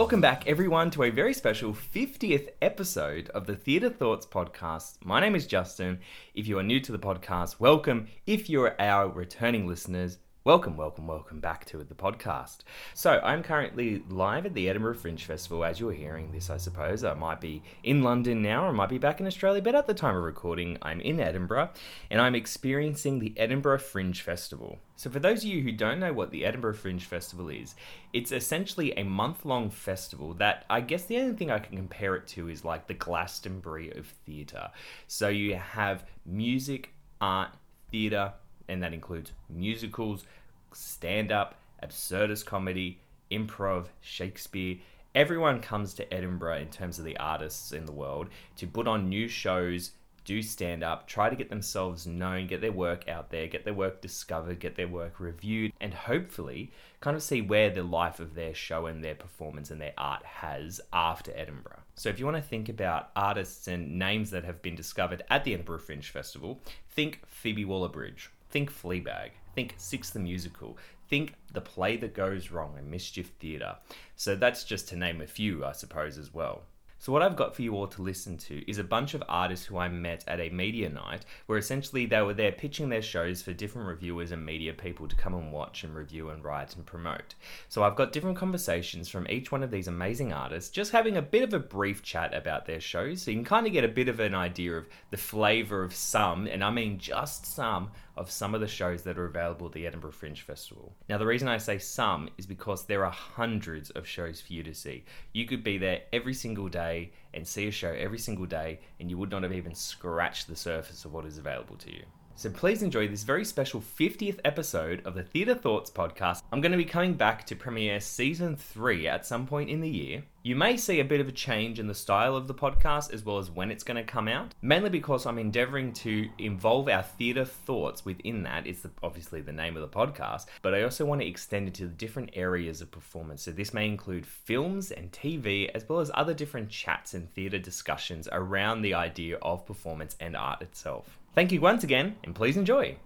Welcome back, everyone, to a very special 50th episode of the Theatre Thoughts podcast. My name is Justin. If you are new to the podcast, welcome. If you're our returning listeners, Welcome, welcome, welcome back to the podcast. So, I'm currently live at the Edinburgh Fringe Festival. As you're hearing this, I suppose I might be in London now, or I might be back in Australia, but at the time of recording, I'm in Edinburgh and I'm experiencing the Edinburgh Fringe Festival. So, for those of you who don't know what the Edinburgh Fringe Festival is, it's essentially a month long festival that I guess the only thing I can compare it to is like the Glastonbury of theatre. So, you have music, art, theatre, and that includes musicals, stand up, absurdist comedy, improv, Shakespeare. Everyone comes to Edinburgh in terms of the artists in the world to put on new shows, do stand up, try to get themselves known, get their work out there, get their work discovered, get their work reviewed, and hopefully kind of see where the life of their show and their performance and their art has after Edinburgh. So if you want to think about artists and names that have been discovered at the Edinburgh Fringe Festival, think Phoebe Waller-Bridge. Think Fleabag. Think Six the Musical. Think The Play That Goes Wrong and Mischief Theatre. So that's just to name a few, I suppose, as well. So, what I've got for you all to listen to is a bunch of artists who I met at a media night where essentially they were there pitching their shows for different reviewers and media people to come and watch and review and write and promote. So, I've got different conversations from each one of these amazing artists, just having a bit of a brief chat about their shows so you can kind of get a bit of an idea of the flavour of some, and I mean just some, of some of the shows that are available at the Edinburgh Fringe Festival. Now, the reason I say some is because there are hundreds of shows for you to see. You could be there every single day and see a show every single day, and you would not have even scratched the surface of what is available to you. So please enjoy this very special 50th episode of the Theatre Thoughts podcast. I'm going to be coming back to premiere season 3 at some point in the year. You may see a bit of a change in the style of the podcast as well as when it's going to come out, mainly because I'm endeavoring to involve our theatre thoughts within that. It's obviously the name of the podcast, but I also want to extend it to the different areas of performance. So this may include films and TV, as well as other different chats and theatre discussions around the idea of performance and art itself. Thank you once again, and please enjoy.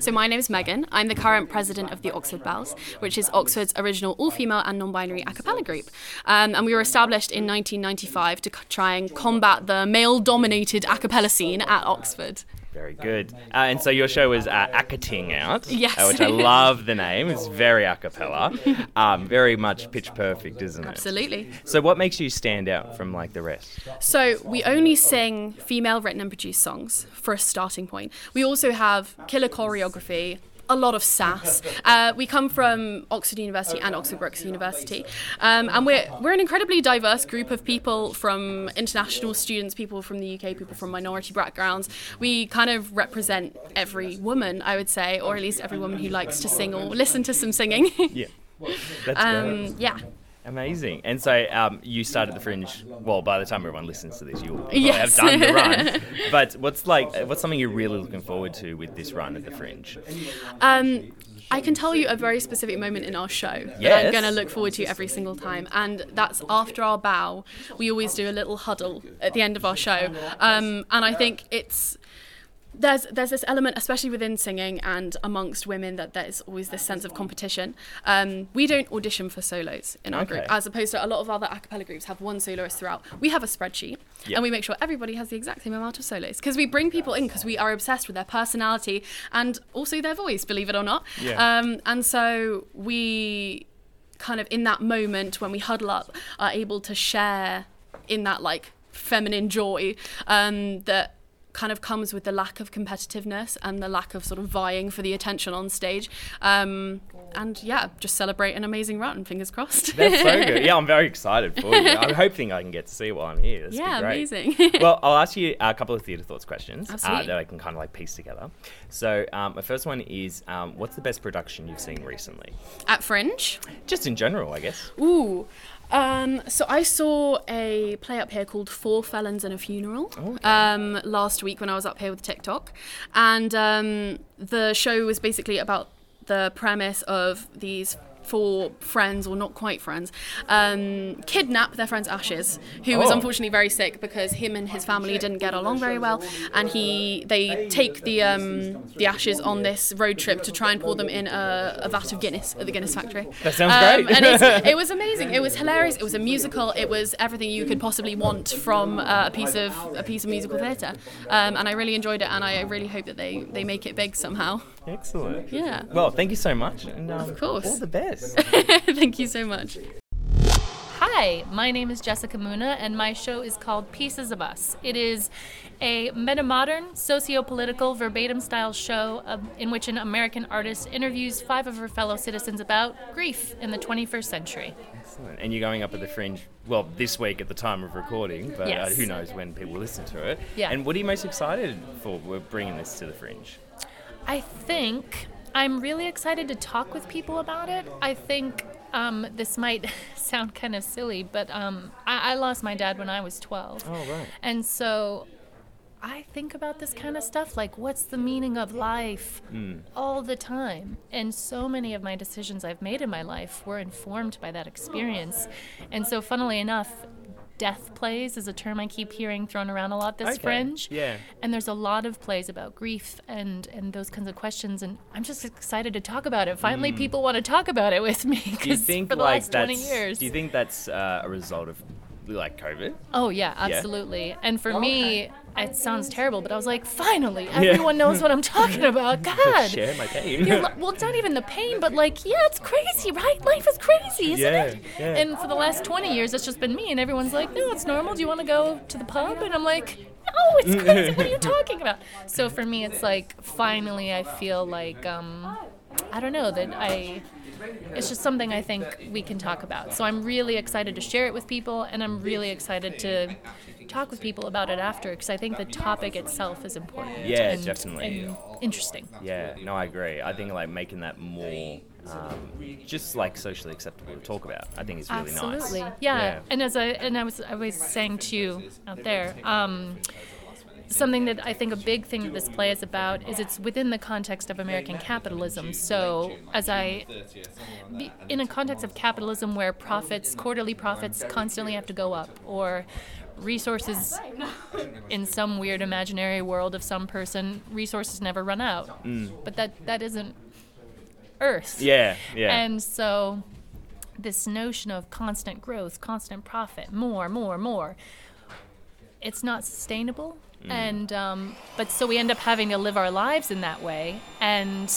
So my name is Megan. I'm the current president of the Oxford Belles, which is Oxford's original all-female and non-binary a cappella group. Um, and we were established in 1995 to try and combat the male-dominated a cappella scene at Oxford. Very good. Uh, and so your show is uh, Accating Out, yes. uh, which I love the name. It's very a cappella, um, very much pitch perfect, isn't it? Absolutely. So what makes you stand out from like the rest? So we only sing female written and produced songs for a starting point. We also have killer choreography, a lot of sass. Uh, we come from Oxford University and Oxford Brookes University, um, and we're we're an incredibly diverse group of people from international students, people from the UK, people from minority backgrounds. We kind of represent every woman, I would say, or at least every woman who likes to sing or listen to some singing. yeah, that's um, yeah. Amazing. And so um, you started the Fringe. Well, by the time everyone listens to this, you'll Yes. have done the run. but what's like? What's something you're really looking forward to with this run at the Fringe? Um, I can tell you a very specific moment in our show that I'm going to look forward to every single time, and that's after our bow. We always do a little huddle at the end of our show, um, and I think it's there's there's this element, especially within singing and amongst women, that there's always this sense of competition. Um, we don't audition for solos in our group, as opposed to a lot of other a cappella groups have one soloist throughout. We have a spreadsheet, Yep. and we make sure everybody has the exact same amount of solos because we bring people in because we are obsessed with their personality and also their voice, believe it or not. Yeah. Um, and so we kind of in that moment when we huddle up are able to share in that like feminine joy um, that kind of comes with the lack of competitiveness and the lack of sort of vying for the attention on stage um, and yeah just celebrate an amazing run fingers crossed That's so good. Yeah, I'm very excited for you. I'm hoping I can get to see while I'm here. This Yeah, amazing. well, I'll ask you a couple of theatre thoughts questions uh, that I can kind of like piece together. So, um, my first one is, um, what's the best production you've seen recently? at fringe Just in general, I guess. Ooh. Um, so I saw a play up here called Four Felons and a Funeral um, last week when I was up here with TikTok, and um, the show was basically about the premise of these four friends or not quite friends um, kidnap their friend's ashes who was Oh. unfortunately very sick because him and his family didn't get along very well and he they take the um, the ashes on this road trip to try and pour them in a, a vat of Guinness at the Guinness factory That sounds um, great. and it's, it was amazing. It was hilarious. It was a musical. It was everything you could possibly want from uh, a piece of a piece of musical theatre. Um, and I really enjoyed it. And I really hope that they they make it big somehow. Excellent. Yeah. Well, thank you so much. And, um, Of course. All the best. Thank you so much. Hi, my name is Jessica Muna, and my show is called Pieces of Us. It is a metamodern, socio political, verbatim style show in which an American artist interviews five of her fellow citizens about grief in the 21st century. Excellent. And you're going up at the Fringe, well, this week at the time of recording, but Yes. uh, who knows when people listen to it. Yeah. And what are you most excited for with bringing this to the Fringe? I think I'm really excited to talk with people about it. I think um, this might sound kind of silly, but um, I-, I lost my dad when I was 12. Oh, right. And so I think about this kind of stuff like what's the meaning of life all the time. And so many of my decisions I've made in my life were informed by that experience. And so, funnily enough, death plays is a term I keep hearing thrown around a lot this Okay, fringe. yeah. And there's a lot of plays about grief and, and those kinds of questions. And I'm just excited to talk about it. Finally, people want to talk about it with me. Do you Because think for the like last 20 years. Do you think that's uh, a result of like COVID? Oh yeah, Yeah. absolutely. And for me, it sounds terrible, but I was like, finally, everyone knows what I'm talking about. God. Share my pain. Li- well, it's not even the pain, but like, yeah, it's crazy, right? Life is crazy, isn't Yeah, it? yeah. And for the last 20 years, it's just been me, and everyone's like, no, it's normal. Do you want to go to the pub? And I'm like, no, it's crazy. what are you talking about? So for me, it's like, finally, I feel like, um, I don't know, that I. It's just something I think we can talk about. So I'm really excited to share it with people, and I'm really excited to talk with people about it after because I think the topic itself is important. Yeah, and, definitely. and interesting. Yeah, no, I agree. I think like making that more um, just like socially acceptable to talk about. I think is really Absolutely, nice. yeah. And as I and I was I was saying to you out there, um, something that I think a big thing that this play is about is it's within the context of American capitalism. So as I, in a context of capitalism where profits, quarterly profits, constantly have to go up, or resources in some weird imaginary world of some person, resources never run out. Mm. But that that isn't Earth. Yeah, yeah. And so this notion of constant growth, constant profit, more, more, more, it's not sustainable. And um, but so we end up having to live our lives in that way. And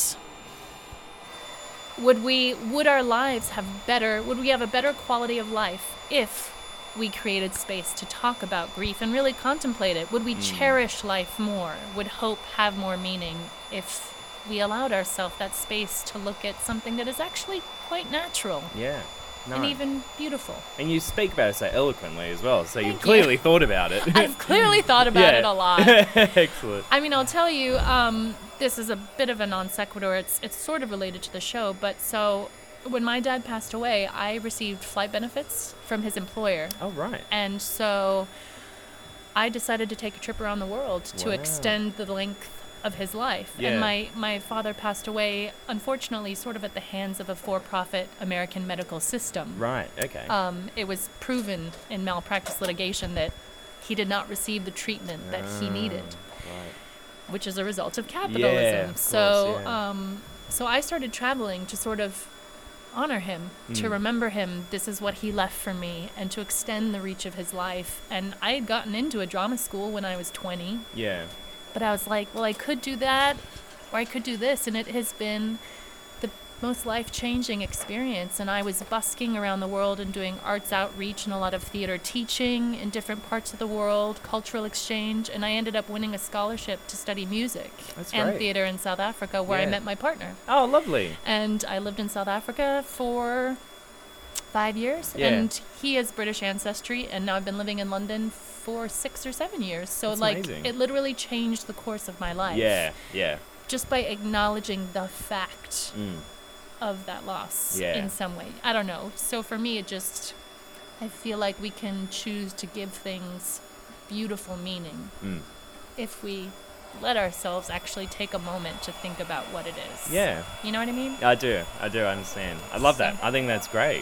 would we would our lives have better would we have a better quality of life if we created space to talk about grief and really contemplate it? Would we cherish life more? Would hope have more meaning if we allowed ourselves that space to look at something that is actually quite natural yeah. No. and even beautiful? And you speak about it so eloquently as well, so you've Thank you. clearly thought about it. I've clearly thought about Yeah. it a lot. Excellent. I mean, I'll tell you, um, this is a bit of a non sequitur. It's it's sort of related to the show, but so when my dad passed away, I received flight benefits from his employer, Oh right. and so I decided to take a trip around the world to extend the length of his life. Yeah. And my my father passed away, unfortunately, sort of at the hands of a for-profit American medical system. Right. Okay. Um, it was proven in malpractice litigation that he did not receive the treatment that he needed. right. which is a result of capitalism. of so, course, yeah. um, so I started traveling to sort of honor him, Mm. to remember him. This is what he left for me, and to extend the reach of his life. And I had gotten into a drama school when I was 20, Yeah. But I was like, well, I could do that, or I could do this, and it has been the most life-changing experience. And I was busking around the world and doing arts outreach and a lot of theater teaching in different parts of the world, cultural exchange, and I ended up winning a scholarship to study music That's and great. theater in South Africa, where I met my partner. Oh, lovely. And I lived in South Africa for five years, Yeah. and he has British ancestry, and now I've been living in London for six or seven years. So That's like, amazing. it literally changed the course of my life Yeah. Yeah. just by acknowledging the fact Mm. of that loss Yeah. in some way. I don't know. So for me, it just, I feel like we can choose to give things beautiful meaning Mm. if we let ourselves actually take a moment to think about what it is. Yeah. You know what I mean? I do. I do I understand. I love that. I think that's great.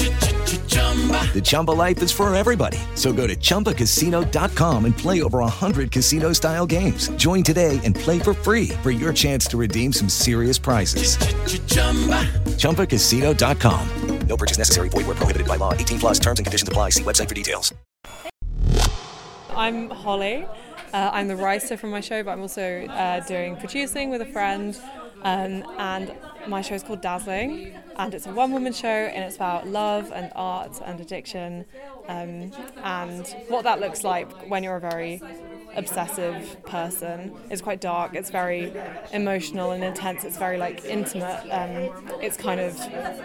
The Chumba life is for everybody. So go to ChumbaCasino.com and play over 100 casino-style games. Join today and play for free for your chance to redeem some serious prizes. ChumbaCasino.com. No purchase necessary. Void where prohibited by law. 18 plus terms and conditions apply. See website for details. I'm Holly. Uh, I'm the writer from my show, but I'm also uh, doing producing with a friend. Um, and my show is called Dazzling, and it's a one woman show, and it's about love and art and addiction, um, and what that looks like when you're a very obsessive person. It's quite dark, it's very emotional and intense, it's very like intimate. Um, it's kind of,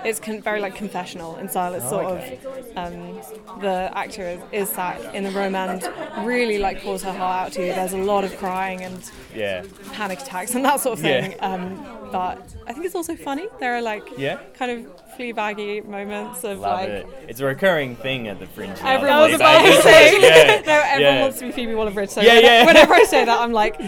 it's con- very like confessional in style. It's Oh, sort okay. of, um, the actor is, is sat in the room and really like pours her heart out to you. There's a lot of crying and Yeah. panic attacks and that sort of thing. Yeah. Um, but I think it's also funny. There are like Yeah. kind of Fleabaggy moments of Love like. it. It's a recurring thing at the fringe. Everyone was about to say. yeah, no, everyone yeah. wants to be Phoebe Waller-Bridge. So Yeah, whenever, yeah. whenever I say that, I'm like,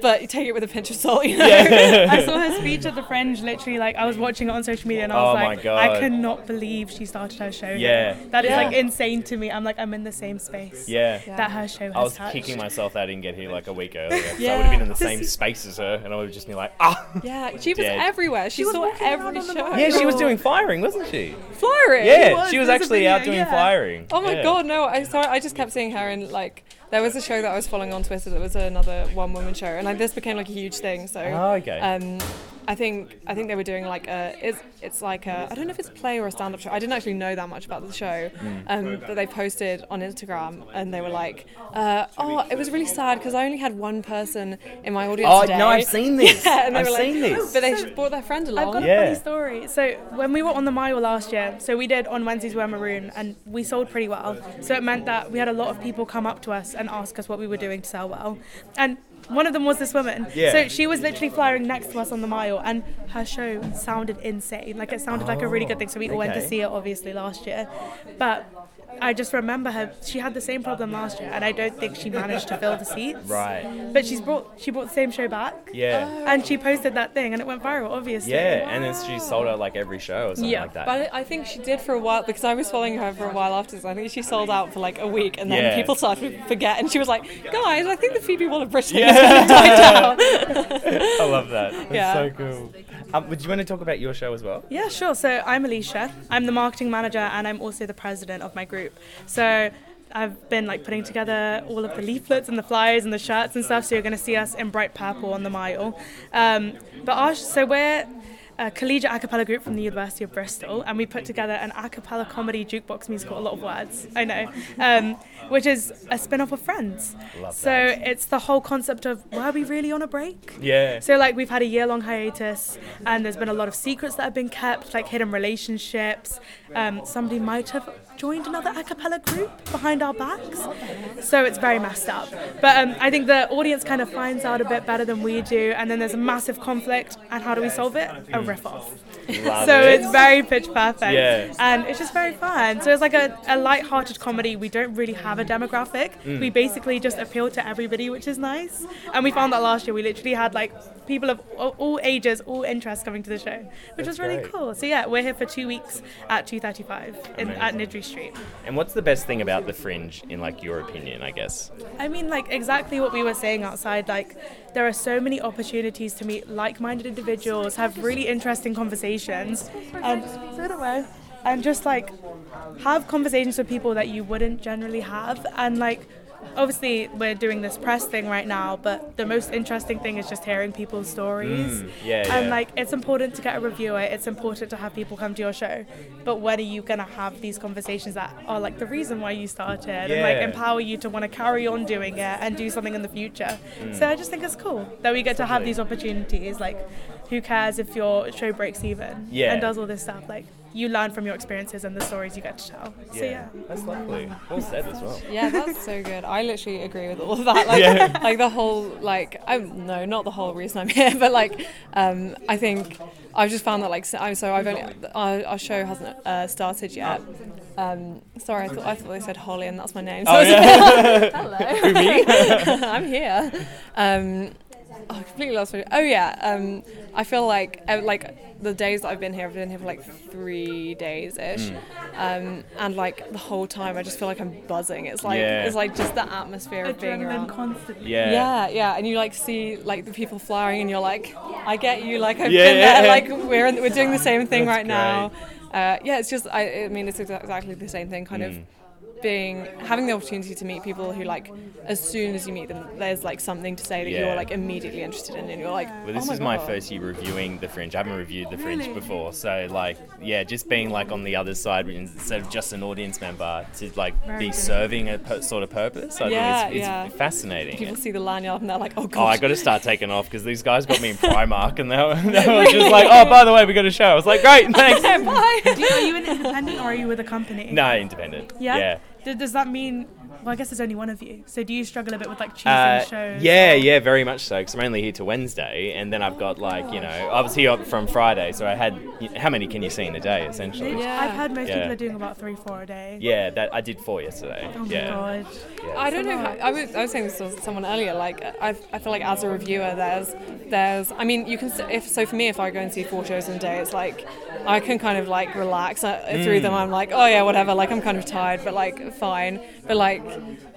but you take it with a pinch of salt, you know. Yeah. I saw her speech at the Fringe. Literally, like I was watching it on social media, and I Oh was my like, I cannot believe she started her show. Yeah. here. that is Yeah. like insane to me. I'm like, I'm in the same space. Yeah. that her show has I was touched. kicking myself that I didn't get here like a week earlier. So I would have been in the same space as her, and I would have just been like, ah. Yeah, she was Dead. everywhere. She, was saw every show. Yeah, she was doing flyering, wasn't she? Flyering. Yeah, was. she was There's a actually out doing yeah. flyering. Oh my Yeah. god, no! I sorry, I just kept seeing her in like there was a show that I was following on Twitter that was another one woman show, and like this became like a huge thing. So Oh, okay. um, I think I think they were doing like a it's it's like a I don't know if it's a play or a stand up show. I didn't actually know that much about the show, Hmm. um, but they posted on Instagram and they were like, uh, oh, it was really sad because I only had one person in my audience Oh, today. no, I've seen this. Yeah, and they I've were like, seen this. But they just brought their friend along. I've got Yeah. a funny story. So when we were on the mile last year, so we did on Wednesdays wear maroon, and we sold pretty well. So it meant that we had a lot of people come up to us and ask us what we were doing to sell well, and one of them was this woman. Yeah. So she was literally flyering next to us on the mile, and her show sounded insane. Like it sounded like a really good thing. So we all went to see it obviously last year, but. I just remember her. She had the same problem last year, and I don't think she managed to fill the seats. Right. But she's brought she brought the same show back. Yeah. And she posted that thing, and it went viral. Obviously. Yeah, and then she sold out like every show or something Yeah, like that. But I I think she did for a while because I was following her for a while afterwards. I think she sold out for like a week, and then Yeah. people started to forget. And she was like, "Guys, I think the Phoebe Waller-Bridge thing Yeah. is going to die down." I love that. That's Yeah. so cool. Um, would you want to talk about your show as well? Yeah, sure. So I'm Alicia. I'm the marketing manager and I'm also the president of my group. So I've been like putting together all of the leaflets and the flyers and the shirts and stuff. So you're going to see us in bright purple on the mile. Um, but our, so we're a collegiate a cappella group from the University of Bristol, and we put together an a cappella comedy jukebox musical. A lot of words, I know, um, which is a spin off of Friends. Love so it's the whole concept of were we really on a break? Yeah. So like we've had a year long hiatus, and there's been a lot of secrets that have been kept, like hidden relationships. Um, somebody might have joined another a cappella group behind our backs, so it's very messed up. But um, I think the audience kind of finds out a bit better than we do, and then there's a massive conflict, and how do we solve it? A riff off. So it. it's very pitch perfect, Yeah. and it's just very fun. So it's like a, a light-hearted comedy. We don't really have a demographic. Mm. We basically just appeal to everybody, which is nice. And we found that last year we literally had like people of all, ages, all interests coming to the show, which That's was really great. cool. So yeah, we're here for two weeks at 2:35 in, at. Niddry Street. And what's the best thing about the Fringe, in like your opinion? I guess. I mean, like exactly what we were saying outside. Like, there are so many opportunities to meet like-minded individuals, have really interesting conversations, and so do I. And just like have conversations with people that you wouldn't generally have, and like. Obviously, we're doing this press thing right now, but the most interesting thing is just hearing people's stories. Mm, yeah, And yeah. like, it's important to get a reviewer. It's important to have people come to your show. But when are you gonna have these conversations that are like the reason why you started, and like empower you to want to carry on doing it and do something in the future. Mm. So I just think it's cool that we get to have these opportunities. Like, who cares if your show breaks even Yeah. and does all this stuff? Like, you learn from your experiences and the stories you get to tell. So yeah. That's lovely. Well said as well. Yeah, that's so good. I literally agree with all of that. Like, Yeah. like the whole like I no, not the whole reason I'm here, but like um, I think I've just found that like so, so I've only our, our show hasn't uh, started yet. Um, sorry, I thought I thought they said Holly, and that's my name. So Oh, I was a yeah. bit- Hello. Who, me? I'm here. Um, oh, I completely lost. my- Oh yeah. Um, I feel like uh, like the days that I've been here, I've been here for like three days ish, Mm. um, and like the whole time I just feel like I'm buzzing. It's like Yeah. it's like just the atmosphere of being Adrenaline around. constantly. Yeah. Yeah, yeah, and you like see like the people flying, and you're like, I get you. Like I've Yeah, been yeah, there. Like we're in, we're doing the same thing That's right now. Uh, yeah, it's just I, I mean it's exactly the same thing. Kind Mm. of being having the opportunity to meet people who like as soon as you meet them, there's like something to say that Yeah. you're like immediately interested in, and you're like, Well, this oh my is my first year reviewing the Fringe. I haven't reviewed the Fringe Really? before, so like, yeah, just being like on the other side instead of just an audience member to like Very be good. serving a per- sort of purpose. I Yeah, think it's, it's yeah. fascinating. People see the lanyard and they're like, oh god. Oh, I got to start taking off because these guys got me in Primark and they were, they were just like, oh, by the way, we got a show. I was like, great, thanks. Bye. Do you, are you an independent or are you with a company? no, independent. Yeah. Yeah. Does that mean? Well, I guess there's only one of you. So do you struggle a bit with like choosing Uh, shows? yeah, yeah, very much so. Because I'm only here to Wednesday, and then I've got like you know, I was here from Friday, so I had how many can you see in a day essentially? Yeah. I've heard most Yeah. people are doing about three, four a day. Yeah, that I did four yesterday. Oh my yeah. god. I don't know. How, I was I was saying this to someone earlier. Like I, I feel like as a reviewer, there's there's. I mean, you can if so for me, if I go and see four shows in a day, it's like I can kind of like relax uh, through Mm. them. I'm like, oh yeah, whatever. Like I'm kind of tired, but like fine. But like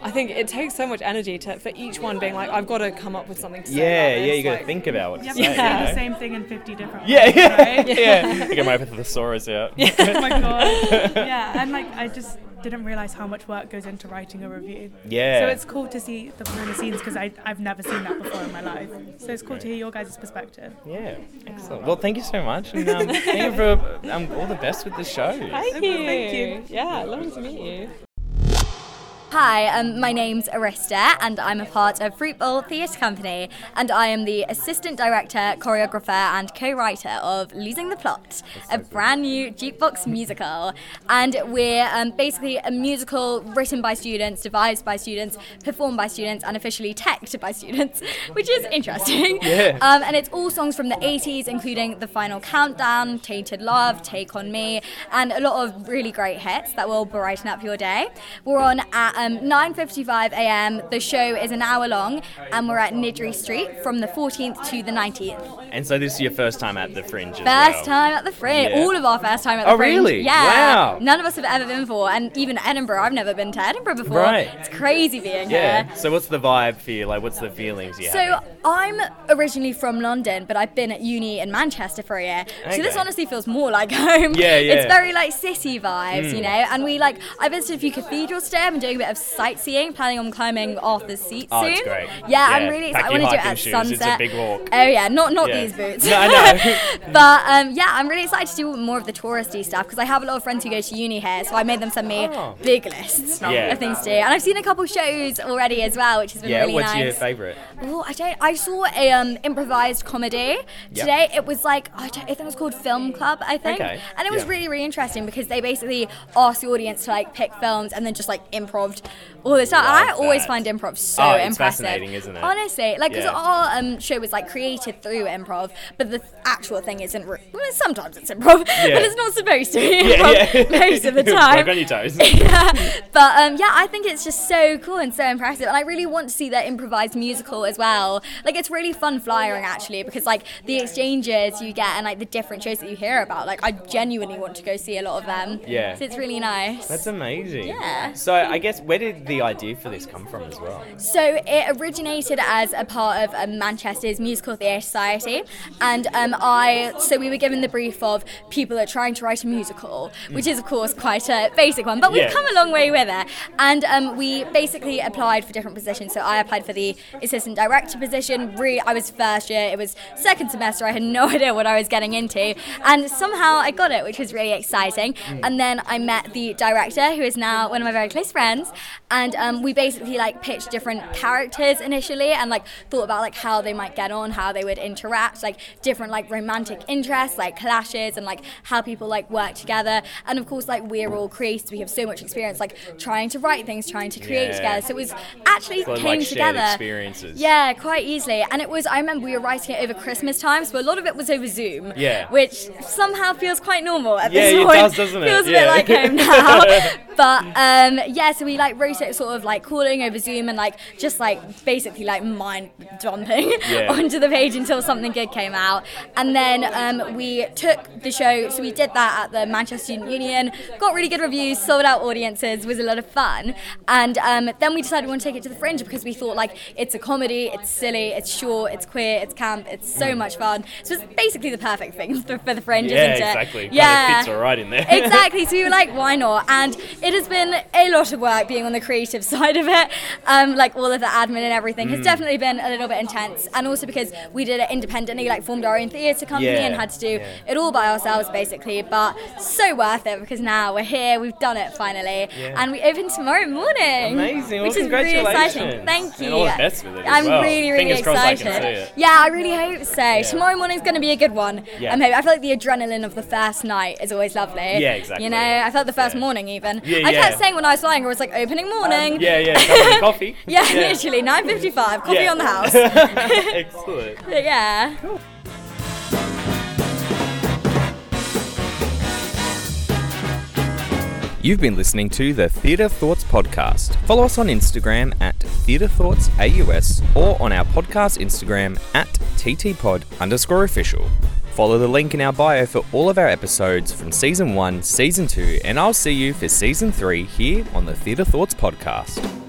I think it takes so much energy to for each one being like, I've got to come up with something to say. Yeah, about yeah, this, you got to like- think about what to You have say. to you know? the same thing in 50 different Yeah, ways, yeah, right? yeah. I get my thesaurus out. oh my god. Yeah, and like I just didn't realize how much work goes into writing a review. Yeah. So it's cool to see the behind the scenes because I've never seen that before in my life. So it's cool to hear your guys' perspective. Yeah, excellent. Well, thank you so much, and um, thank you for um, all the best with the show. Thank you. Thank you. Yeah, lovely to meet you. Hi, um, my name's Arista, and I'm a part of Fruit Bowl Theatre Company, and I am the assistant director, choreographer, and co-writer of Losing the Plot, a brand new jukebox musical. And we're um, basically a musical written by students, devised by students, performed by students, and officially teched by students, which is interesting. Yeah. Um, and it's all songs from the 80s, including The Final Countdown, Tainted Love, Take On Me, and a lot of really great hits that will brighten up your day. We're on at um, 9.55 a.m. The show is an hour long, and we're at Niddry Street from the 14th to the 19th. And so this is your first time at the Fringe First well. time at the Fringe. Yeah. All of our first time at the Oh, Fringe. really? Yeah. Wow. None of us have ever been before, and even Edinburgh. I've never been to Edinburgh before. Right. It's crazy being Yeah. here. So what's the vibe for you? Like, what's the feelings you So have? I'm originally from London, but I've been at uni in Manchester for a year. So this honestly feels more like home. Yeah, yeah. It's very like city vibes, Mm. you know. And we like I visited a few cathedrals today. I'm doing a bit of sightseeing, planning on climbing Arthur's Seat Oh, soon. Yeah, Yeah, I'm really excited. I want to do it at shoes. sunset. It's a big walk. Oh yeah, not not Yeah. these boots. No, I know. but um, yeah, I'm really excited to do more of the touristy stuff because I have a lot of friends who go to uni here, so I made them send me Oh. big lists Yeah. of things to do. And I've seen a couple shows already as well, which has been yeah, really what's your favourite? Oh, I don't. I saw a um, improvised comedy today. It was like I, don't, I think it was called Film Club. I think, Okay, and it was yeah. really really interesting because they basically asked the audience to like pick films and then just like improv all this stuff. I always that. find improv so Oh, it's impressive. fascinating, isn't it? Honestly, like because Yeah. our um, show was like created through improv, but the actual thing isn't. Re- well, sometimes it's improv, Yeah. but it's not supposed to be Yeah, improv yeah. most of the time. Work on your toes. yeah. But um, yeah, I think it's just so cool and so impressive, and I really want to see their improvised musical as well. Like it's really fun flyering actually because like the exchanges you get and like the different shows that you hear about. Like I genuinely want to go see a lot of them. Yeah. So it's really nice. That's amazing. Yeah. So I guess where did the idea for this come from as well? So it originated as a part of um, Manchester's Musical Theatre Society, and um, I so we were given the brief of people are trying to write a musical, which is of course quite a basic one, but we've Yeah. come a long way with it. And um, we basically applied for different positions. So I applied for the assistant director position. Really, I was first year. It was second semester. I had no idea what I was getting into, and somehow I got it, which was really exciting. Mm. And then I met the director, who is now one of my very close friends, and um, we basically like pitched different characters initially, and like thought about like how they might get on, how they would interact, like different like romantic interests, like clashes, and like how people like work together. And of course, like we're all creatives, we have so much experience, like trying to write things, trying to create Yeah. together. So it was actually came like together. experiences. Yeah, quite easily. And it was. I remember we were writing it over Christmas time, so a lot of it was over Zoom. Yeah. Which somehow feels quite normal at Yeah, this it point. does, doesn't it? Feels a Yeah. bit like home now. but um, yeah, so we like wrote it sort of like calling over Zoom and like just like basically like mind dumping Yeah. onto the page until something good came out. And then um, we took the show, so we did that at the Manchester Student Union, got really good reviews, sold out audiences, was a lot of fun. And um, then we decided we want to take it to the Fringe because we thought like it's a comedy, it's silly, it's short, it's queer, it's camp, it's so Mm. much fun. So it's basically the perfect thing for, for the Fringe, Yeah, isn't it? exactly. Yeah. fits all right in there. exactly. So we were like, why not? And it has been a lot of work being on the creative side of it. Um, like all of the admin and everything has Mm. definitely been a little bit intense. And also because we did it independently, like formed our own theatre company Yeah, and had to do yeah. it all by ourselves basically. But so worth it because now we're here, we've done it finally. Yeah. And we open tomorrow morning. Amazing. Well, which is really exciting. Thank you. And all the best with it I'm well. really, really Fingers I excited. it. Yeah, I really hope so. Tomorrow morning's going to be a good one. Yeah. I'm hoping- I feel like the adrenaline of the first night is always lovely. Yeah, exactly. You know, I felt the first morning even. Yeah, I kept saying when I was flying, I was like, opening um, morning. Yeah, yeah. Coffee. yeah, literally, 9.55, coffee Yeah. on the house. Excellent. But yeah. You've been listening to the Theatre Thoughts podcast. Follow us on Instagram at Theatre Thoughts AUS or on our podcast Instagram at TTPod underscore official. Follow the link in our bio for all of our episodes from season 1, season 2, and I'll see you for season 3 here on the Theatre Thoughts podcast.